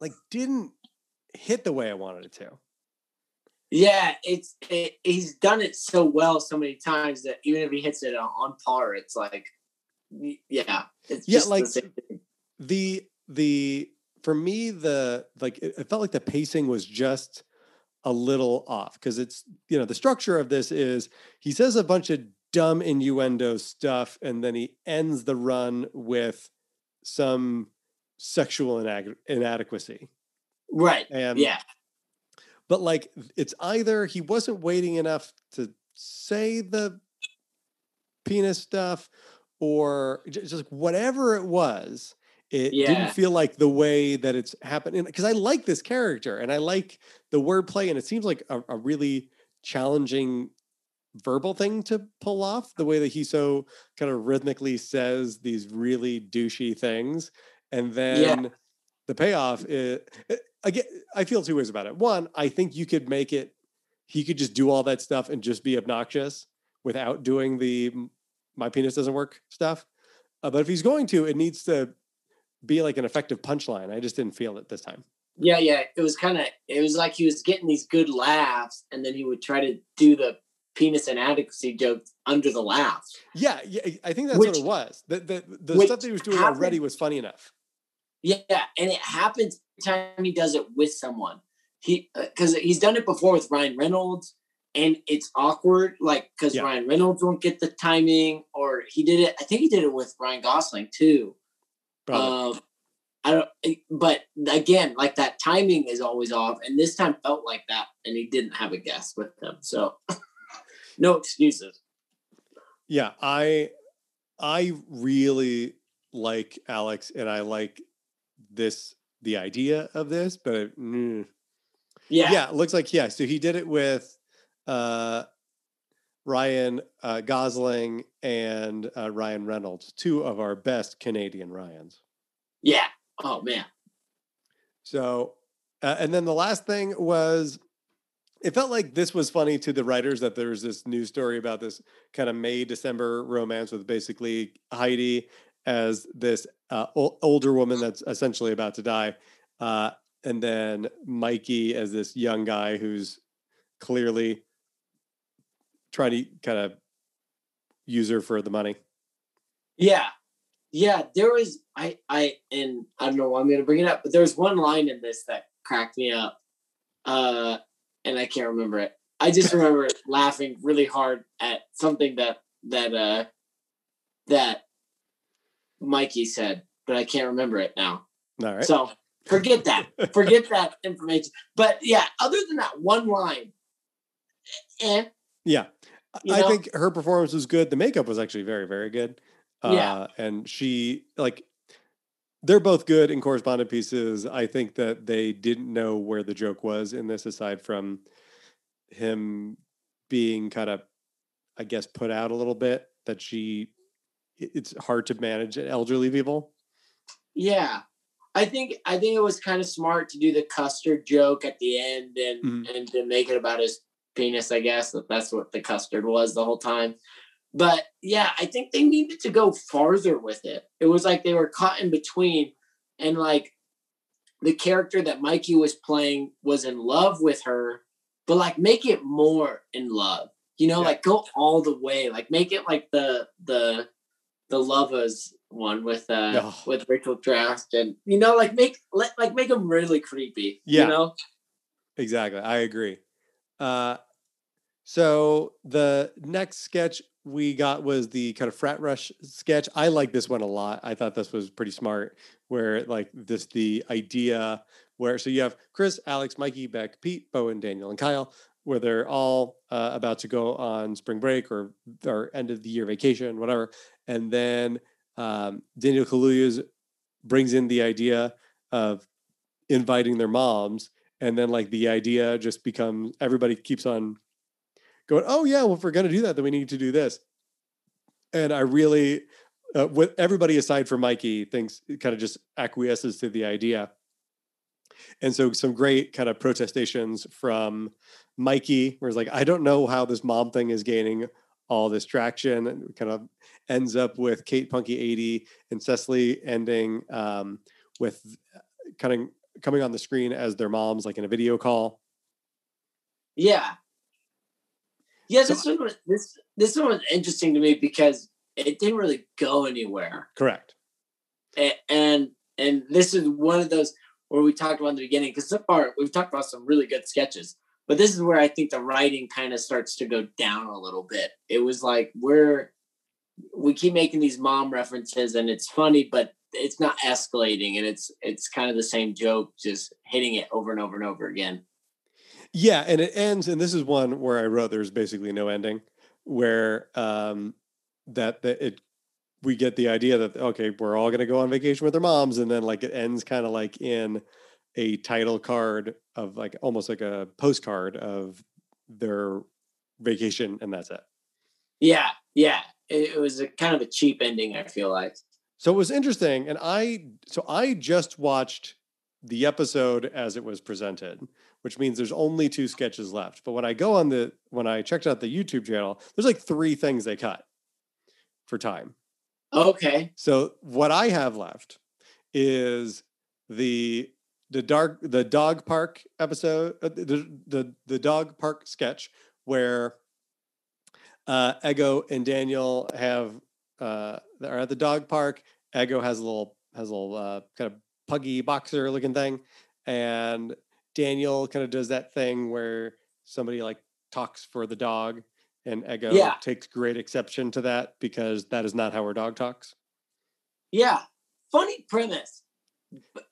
like didn't hit the way I wanted it to. Yeah, it's it, he's done it so well so many times that even if he hits it on, on par, it's like, yeah, it's Yeah, just like- the the for me the like it, it felt like the pacing was just a little off because it's you know the structure of this is he says a bunch of dumb innuendo stuff and then he ends the run with some sexual inag- inadequacy right. and yeah, but like it's either he wasn't waiting enough to say the penis stuff or just whatever it was it Yeah. didn't feel like the way that it's happening because i like this character and i like the wordplay and it seems like a, a really challenging verbal thing to pull off the way that he so kind of rhythmically says these really douchey things and then the payoff is again i feel two ways about it one i think you could make it he could just do all that stuff and just be obnoxious without doing the my penis doesn't work stuff uh, but if he's going to it needs to be like an effective punchline i just didn't feel it this time yeah, yeah. It was kind of it was like he was getting these good laughs, and then he would try to do the penis inadequacy jokes under the laugh. Yeah, yeah, I think that's which, what it was. The the, the stuff that he was doing happened, already was funny enough. Yeah, and it happens every time he does it with someone. He because uh, he's done it before with Ryan Reynolds, and it's awkward, like because yeah. Ryan Reynolds won't get the timing, or he did it. I think he did it with Ryan Gosling too. Um, I don't, eh, but again, like that timing is always off, and this time felt like that, and he didn't have a guest with him, so *laughs* no excuses. Yeah, I, I really like Alex, and I like this the idea of this, but mm, yeah, yeah, it looks like yeah. So he did it with uh, Ryan uh, Gosling and uh, Ryan Reynolds, two of our best Canadian Ryans. Yeah, Oh man. So, uh, and then the last thing was, it felt like this was funny to the writers that there was this news story about this kind of May December romance with basically Heidi as this uh, o- older woman that's essentially about to die, uh, and then Mikey as this young guy who's clearly trying to kind of use her for the money. Yeah, yeah, there was I I and I don't know why I'm gonna bring it up, but there's one line in this that cracked me up. Uh and I can't remember it. I just *laughs* remember laughing really hard at something that that uh that Mikey said, but I can't remember it now. All right. So forget that. *laughs* forget that information. But yeah, other than that one line, and yeah, I know? think her performance was good. The makeup was actually very, very good. Yeah. Uh, and she like they're both good in correspondent pieces. I think that they didn't know where the joke was in this, aside from him being kind of, I guess, put out a little bit. That she, it's hard to manage elderly people. Yeah, I think I think it was kind of smart to do the custard joke at the end and mm-hmm. and to make it about his penis. I guess that that's what the custard was the whole time. But yeah, I think they needed to go farther with it. It was like they were caught in between, and like the character that Mikey was playing was in love with her, but like make it more in love. You know, yeah. like go all the way. Like make it like the the the lovers one with uh oh. with Rachel Dratch and you know like make let like make them really creepy. Yeah. You know? Exactly. I agree. Uh so the next sketch we got was the kind of frat rush sketch. I like this one a lot. I thought this was pretty smart, where like this the idea where so you have Chris, Alex, Mikey, Beck, Pete, Bowen, Daniel, and Kyle, where they're all uh, about to go on spring break or or end of the year vacation, whatever, and then um, Daniel Kaluuya brings in the idea of inviting their moms, and then like the idea just becomes everybody keeps on going, oh yeah, well if we're going to do that, then we need to do this. And I really, uh, with everybody aside from Mikey, thinks kind of just acquiesces to the idea. And so some great kind of protestations from Mikey, where it's like, I don't know how this mom thing is gaining all this traction and kind of ends up with Kate Punkie Aidy and Cecily ending um, with kind of coming on the screen as their moms, like in a video call. Yeah. Yeah, this so, one was this this one was interesting to me because it didn't really go anywhere. Correct. And and, and this is one of those where we talked about in the beginning because so far we've talked about some really good sketches, but this is where I think the writing kind of starts to go down a little bit. It was like we're we keep making these mom references and it's funny, but it's not escalating and it's it's kind of the same joke, just hitting it over and over and over again. Yeah, and it ends, and this is one where I wrote there's basically no ending, where um, that that it we get the idea that okay, we're all gonna go on vacation with our moms, and then like it ends kind of like in a title card of like almost like a postcard of their vacation, and that's it. Yeah, yeah, it, it was a kind of a cheap ending. I feel like. So it was interesting, and I so I just watched the episode as it was presented, which means there's only two sketches left. But when I go on the when I checked out the YouTube channel, there's like three things they cut for time. Okay. So what I have left is the the dark the dog park episode uh, the, the the dog park sketch where uh, Ego and Daniel have uh, are at the dog park. Ego has a little has a little uh, kind of puggy boxer looking thing, and Daniel kind of does that thing where somebody like talks for the dog, and Ego Yeah. takes great exception to that because that is not how her dog talks. Yeah. Funny premise.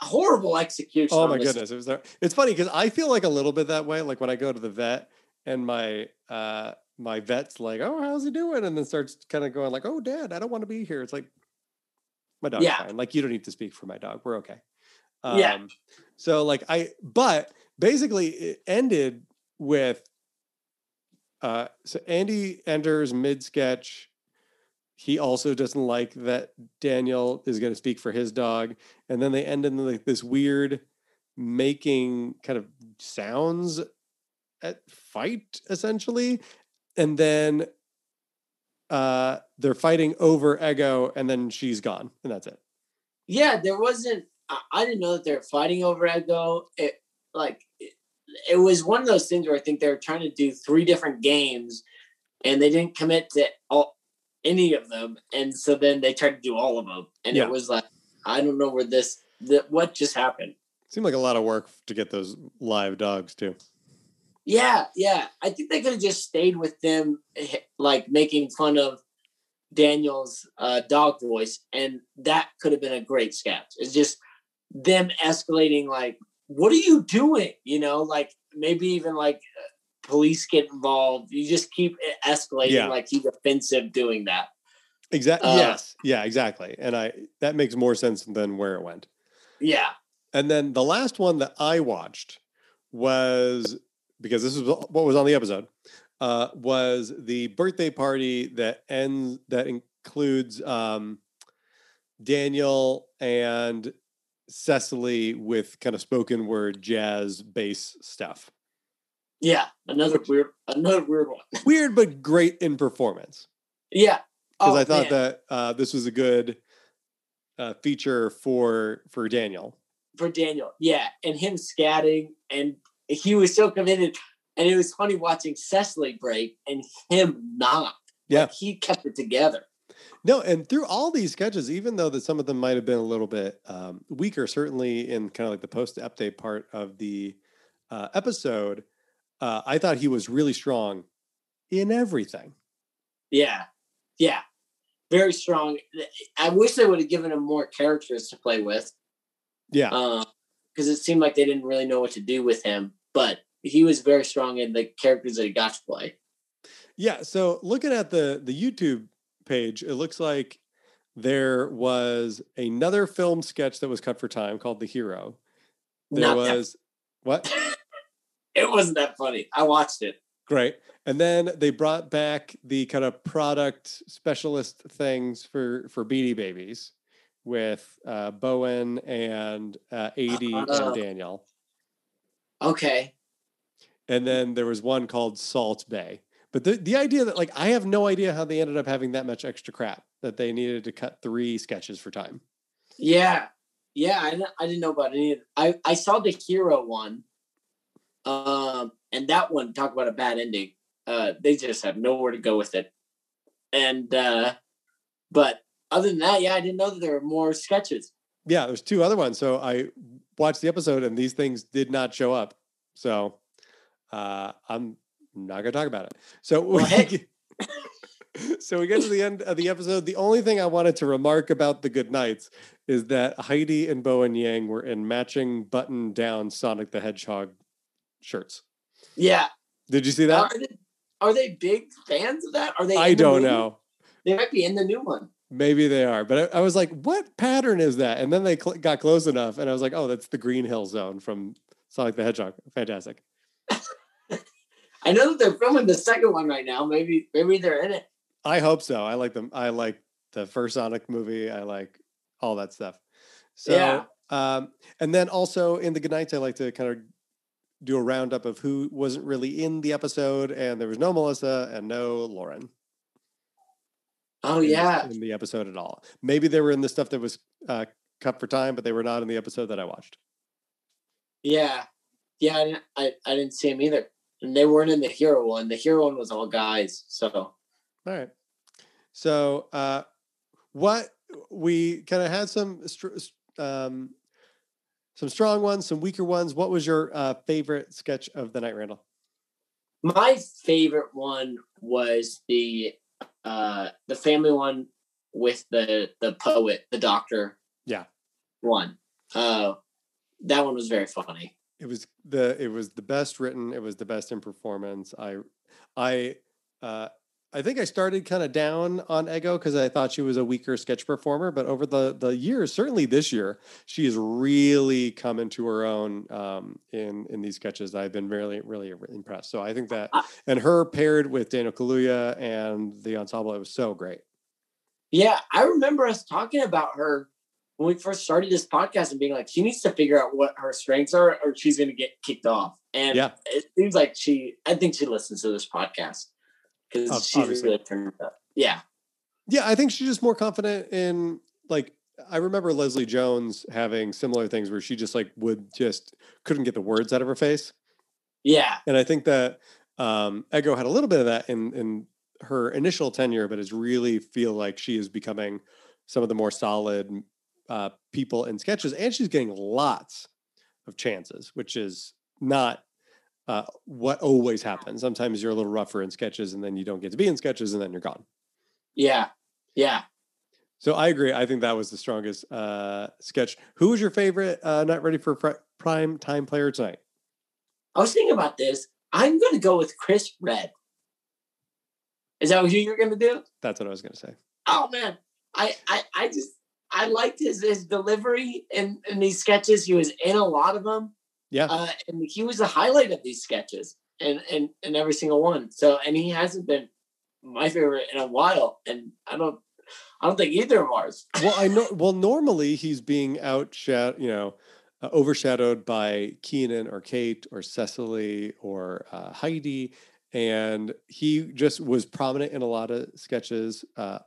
Horrible execution. Oh my goodness, it was. It's funny because I feel like a little bit that way. Like when I go to the vet and my uh my vet's like, "Oh, how's he doing?" and then starts kind of going like, "Oh, Dad, I don't want to be here." It's like my dog's Yeah. fine. Like you don't need to speak for my dog. We're okay. Yeah. Um, So like I, but basically it ended with. Uh, so Andy enters mid sketch. He also doesn't like that Daniel is going to speak for his dog, and then they end in like this weird making kind of sounds at fight essentially, and then uh they're fighting over Ego, and then she's gone, and that's it. Yeah, there wasn't. I, didn't know that they were fighting over Ego. It like it, it was one of those things where I think they were trying to do three different games, and they didn't commit to all any of them, and so then they tried to do all of them, and Yeah. it was like I don't know where this that what just happened. Seemed like a lot of work to get those live dogs too. Yeah, yeah. I think they could have just stayed with them, eh, like making fun of Daniel's uh, dog voice, and that could have been a great sketch. It's just them escalating, like, "What are you doing?" You know, like maybe even like uh, police get involved. You just keep escalating, Yeah. like he's offensive doing that. Exactly. Uh, yes. Yeah. Exactly. And I that makes more sense than where it went. Yeah, And then the last one that I watched was because this is what was on the episode uh, was the birthday party that ends that includes um, Daniel and Cecily with kind of spoken word jazz bass stuff. yeah. Another weird, another weird one. *laughs* Weird but great in performance. Yeah, because Oh, I thought man. that uh, this was a good uh, feature for for Daniel. for Daniel. Yeah, and him scatting, and he was so committed. And it was funny watching Cecily break and him not. Yeah. Like, he kept it together. No, and through all these sketches, even though that some of them might have been a little bit um, weaker, certainly in kind of like the post update part of the uh, episode, uh, I thought he was really strong in everything. Yeah, yeah, very strong. I wish they would have given him more characters to play with, Yeah, because it seemed like they didn't really know what to do with him. But he was very strong in the characters that he got to play. yeah. So looking at the the YouTube page, it looks like there was another film sketch that was cut for time called The Hero. There Not that- was what? *laughs* it wasn't that funny. I watched it. Great. And then they brought back the kind of product specialist things for for Beanie Babies with uh, Bowen and uh, Aidy Uh. and Daniel. Okay. And then there was one called Salt Bae. But the, the idea that like I have no idea how they ended up having that much extra crap that they needed to cut three sketches for time. Yeah, yeah. I didn't, I didn't know about any. Of, I I saw the hero one, um, and that one talk about a bad ending. Uh, they just have nowhere to go with it, and uh, but other than that, yeah, I didn't know that there were more sketches. Yeah, there's two other ones. So I watched the episode and these things did not show up. So uh, I'm not gonna talk about it. So Well, we *laughs* so we get to the end of the episode. The only thing I wanted to remark about the good nights is that Heidi and Bowen Yang were in matching button down Sonic the Hedgehog shirts. Yeah, Did you see are that? they, are they big fans of that? Are they? I don't movie? know. They might be in the new one. Maybe they are, but I, I was like, "What pattern is that?" And then they cl- got close enough, and I was like, "Oh, that's the Green Hill Zone from Sonic the Hedgehog." Fantastic. *laughs* I know that they're filming the second one right now. Maybe maybe they're in it. I hope so. I like them. I like the first Sonic movie. I like all that stuff. So, Yeah. um, and then also in the good nights, I like to kind of do a roundup of who wasn't really in the episode, and there was no Melissa and no Lauren. Oh in this- yeah, in the episode at all. Maybe they were in the stuff that was uh, cut for time, but they were not in the episode that I watched. yeah, yeah. I didn't, I, I didn't see them either, and they weren't in the hero one. The hero one was all guys. So All right. So, uh, what we kind of had some um, some strong ones, some weaker ones. What was your uh, favorite sketch of the night, Randall? My favorite one was the uh, the family one with the the poet, the doctor. Yeah. One. Uh, that one was very funny. It was the it was the best written. It was the best in performance. I I uh, I think I started kind of down on Ego because I thought she was a weaker sketch performer, but over the the years, certainly this year, she has really come into her own um, in in these sketches. I've been really really impressed. So I think that and her paired with Daniel Kaluuya and the ensemble, it was so great. Yeah, I remember us talking about her when we first started this podcast and being like, she needs to figure out what her strengths are, or she's going to get kicked off. And yeah. it seems like she, I think she listens to this podcast because she's really turned up. Yeah. Yeah, I think she's just more confident in like I remember Leslie Jones having similar things where she just like would just couldn't get the words out of her face. Yeah. And I think that um Ego had a little bit of that in in her initial tenure, but is really feel like she is becoming some of the more solid uh, people in sketches, and she's getting lots of chances, which is not uh, what always happens. Sometimes you're a little rougher in sketches and then you don't get to be in sketches and then you're gone. Yeah. Yeah. So I agree. I think that was the strongest uh, sketch. Who was your favorite uh, Not Ready for fr- Prime Time player tonight? I was thinking about this. I'm going to go with Chris Redd. Is that who you're going to do? That's what I was going to say. Oh man, I, I I just I liked his his delivery in in these sketches. He was in a lot of them. Yeah. Uh, and he was the highlight of these sketches and, and, and every single one. So, and he hasn't been my favorite in a while. And I don't, I don't think either of ours. well, I know, *laughs* well, normally he's being outshadowed, you know, uh, overshadowed by Kenan or Kate or Cecily or uh, Heidi. And he just was prominent in a lot of sketches uh,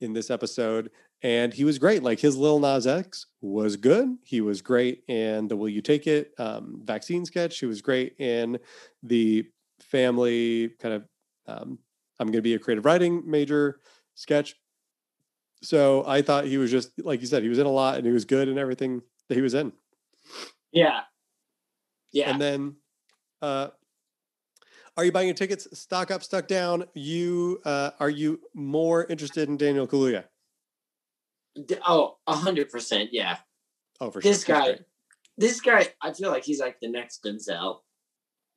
in this episode and he was great. Like his Lil Nas X was good. He was great in the Will You Take It um, vaccine sketch. He was great in the family kind of um, I'm going to be a creative writing major sketch. So I thought he was just like you said, he was in a lot and he was good in everything that he was in. Yeah. Yeah. And then uh are you buying your tickets stock up, stuck down? You uh are you more interested in Daniel Kaluuya? Oh, hundred percent, yeah. Oh, for this sure. guy, this guy, I feel like he's like the next Denzel.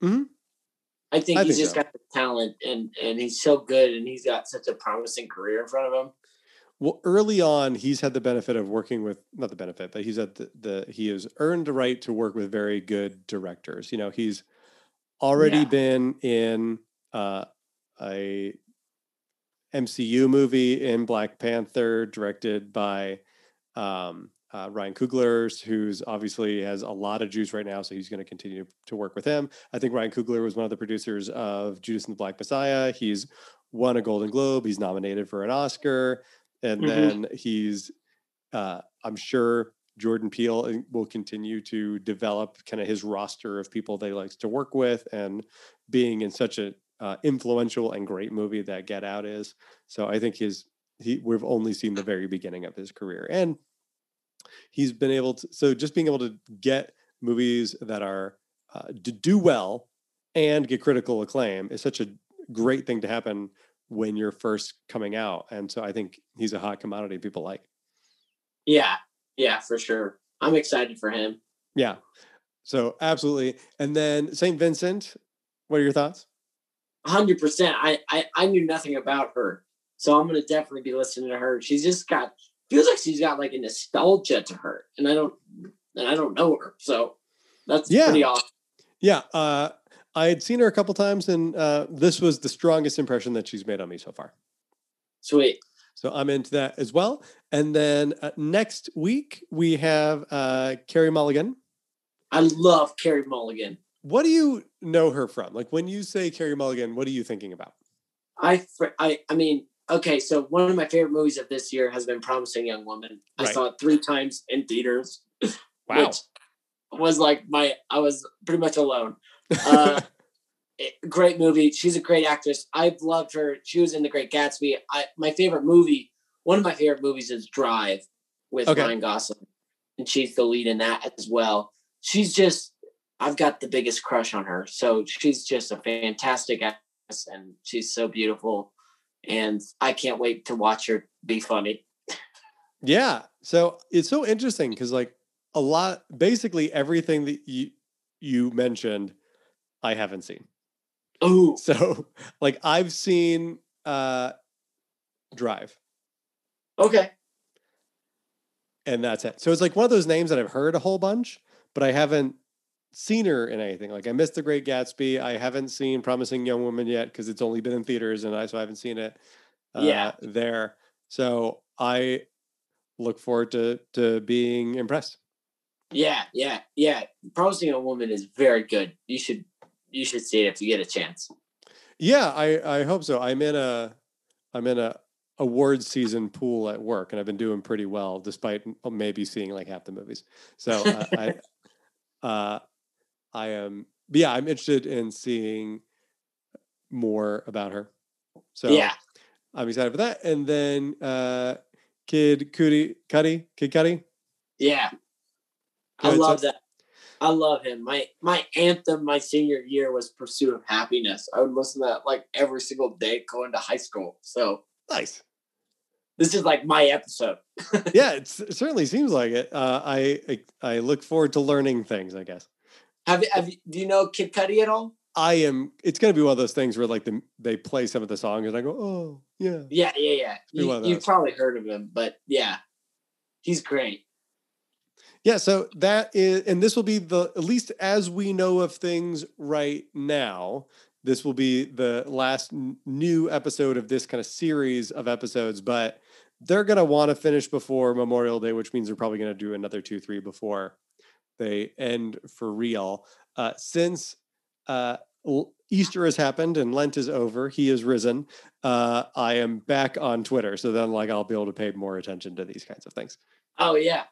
Hmm. I think I he's think just so. got the talent, and and he's so good, and he's got such a promising career in front of him. Well, early on, he's had the benefit of working with not the benefit, but he's at the, the he has earned the right to work with very good directors. You know, he's already yeah. been in uh, a MCU movie in Black Panther, directed by um, uh, Ryan Coogler, who's obviously has a lot of juice right now, so he's going to continue to work with him. I think Ryan Coogler was one of the producers of Judas and the Black Messiah. He's won a Golden Globe. He's nominated for an Oscar, and mm-hmm. then he's, uh, I'm sure, Jordan Peele uh, will continue to develop kind of his roster of people they he likes to work with, and being in such a uh, influential and great movie that Get Out is. So I think his he we've only seen the very beginning of his career, and he's been able to. So just being able to get movies that are uh, to do well and get critical acclaim is such a great thing to happen when you're first coming out. And so I think he's a hot commodity people like. Yeah, yeah, for sure. I'm excited for him. Yeah. So absolutely. And then St. Vincent, what are your thoughts? Hundred percent. I, I I knew nothing about her, so I'm gonna definitely be listening to her. She's just got feels like she's got like a nostalgia to her, and I don't and I don't know her, so that's yeah. pretty awesome. Yeah, uh, I had seen her a couple times, and uh, this was the strongest impression that she's made on me so far. Sweet. So I'm into that as well. And then uh, next week we have uh, Carey Mulligan. I love Carey Mulligan. What do you know her from? Like when you say Carey Mulligan, what are you thinking about? I I I mean, okay, so one of my favorite movies of this year has been Promising Young Woman. I right. saw it three times in theaters. *laughs* Wow. was like my I was pretty much alone. Uh, *laughs* great movie. She's a great actress. I've loved her. She was in The Great Gatsby. I my favorite movie, one of my favorite movies is Drive with okay. Ryan Gosling, and she's the lead in that as well. She's just, I've got the biggest crush on her. So she's just a fantastic actress, and she's so beautiful, and I can't wait to watch her be funny. Yeah. So it's so interesting because like a lot, basically everything that you you mentioned, I haven't seen. Oh, so like I've seen uh Drive. Okay. And that's it. So it's like one of those names that I've heard a whole bunch, but I haven't seen her in anything. Like I missed The Great Gatsby. I haven't seen Promising Young Woman yet because it's only been in theaters, and I so I haven't seen it. Uh, yeah. There. So I look forward to to being impressed. Yeah, yeah, yeah. Promising a Woman is very good. You should you should see it if you get a chance. Yeah, I I hope so. I'm in a I'm in a awards season pool at work, and I've been doing pretty well despite maybe seeing like half the movies. So uh, I *laughs* uh, I am yeah I'm interested in seeing more about her. So yeah, I'm excited for that. And then uh, Kid Cudi Cudi Kid Cudi. Yeah, I love that. I love him. My my anthem my senior year was "Pursuit of Happiness." I would listen to that like every single day going to high school. So nice. This is like my episode. *laughs* yeah, it certainly seems like it. Uh, I, I, I look forward to learning things. I guess. Have you, have do you know Kid Cudi at all? I am. It's going to be one of those things where like the, they play some of the songs and I go, oh yeah, yeah, yeah, yeah. You, you've probably heard of him, but yeah, he's great. Yeah, so that is, and this will be the at least as we know of things right now. This will be the last n- new episode of this kind of series of episodes, but they're going to want to finish before Memorial Day, which means they're probably going to do another two, three before they end for real. Uh, since uh, Easter has happened and Lent is over, he has risen. Uh, I am back on Twitter, so then like I'll be able to pay more attention to these kinds of things. Oh yeah,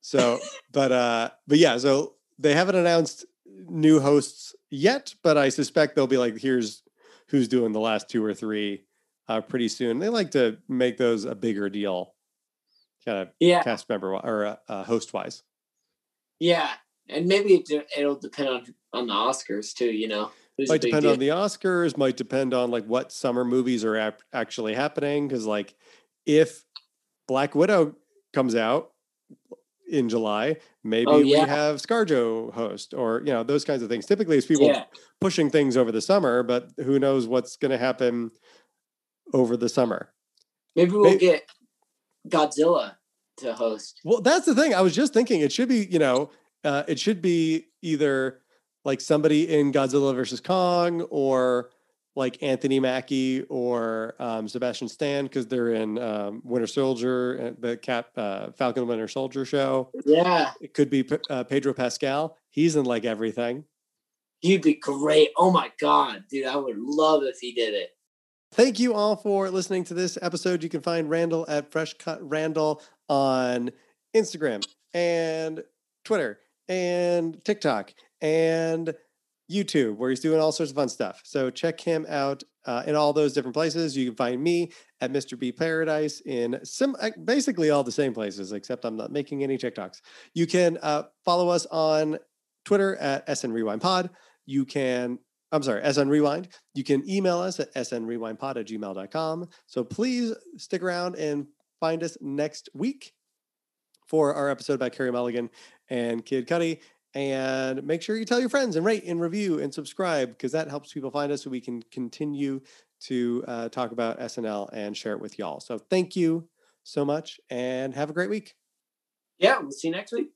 so, but uh, but yeah, so they haven't announced new hosts yet, but I suspect they'll be like, here's who's doing the last two or three uh, pretty soon. They like to make those a bigger deal, kind of yeah. cast member or uh, uh, host wise. Yeah, and maybe it, it'll depend on on the Oscars too. You know, Who's might depend deal? on the Oscars. Might depend on like what summer movies are ap- actually happening. Because like, if Black Widow comes out in July, maybe oh, yeah. we have ScarJo host or you know those kinds of things. Typically, it's people yeah. pushing things over the summer, but who knows what's going to happen over the summer? Maybe we'll maybe, get Godzilla to host. Well, that's the thing. I was just thinking it should be you know uh, it should be either like somebody in Godzilla versus Kong or like Anthony Mackie or um, Sebastian Stan because they're in um, Winter Soldier, uh, the Cap uh, Falcon Winter Soldier show. Yeah, it could be uh, Pedro Pascal. He's in like everything. He'd be great. Oh my god, dude! I would love if he did it. Thank you all for listening to this episode. You can find Randall at Fresh Cut Randall on Instagram and Twitter and TikTok and YouTube, where he's doing all sorts of fun stuff. So check him out uh, in all those different places. You can find me at Mr. B Paradise in sim- uh, basically all the same places, except I'm not making any TikToks. You can uh, follow us on Twitter at SN Rewind Pod. You can, I'm sorry, SN Rewind. You can email us at snrewindpod at gmail.com. So please stick around and find us next week for our episode about Carey Mulligan and Kid Cudi. And make sure you tell your friends and rate and review and subscribe because that helps people find us so we can continue to uh, talk about SNL and share it with y'all. So thank you so much and have a great week. Yeah, we'll see you next week.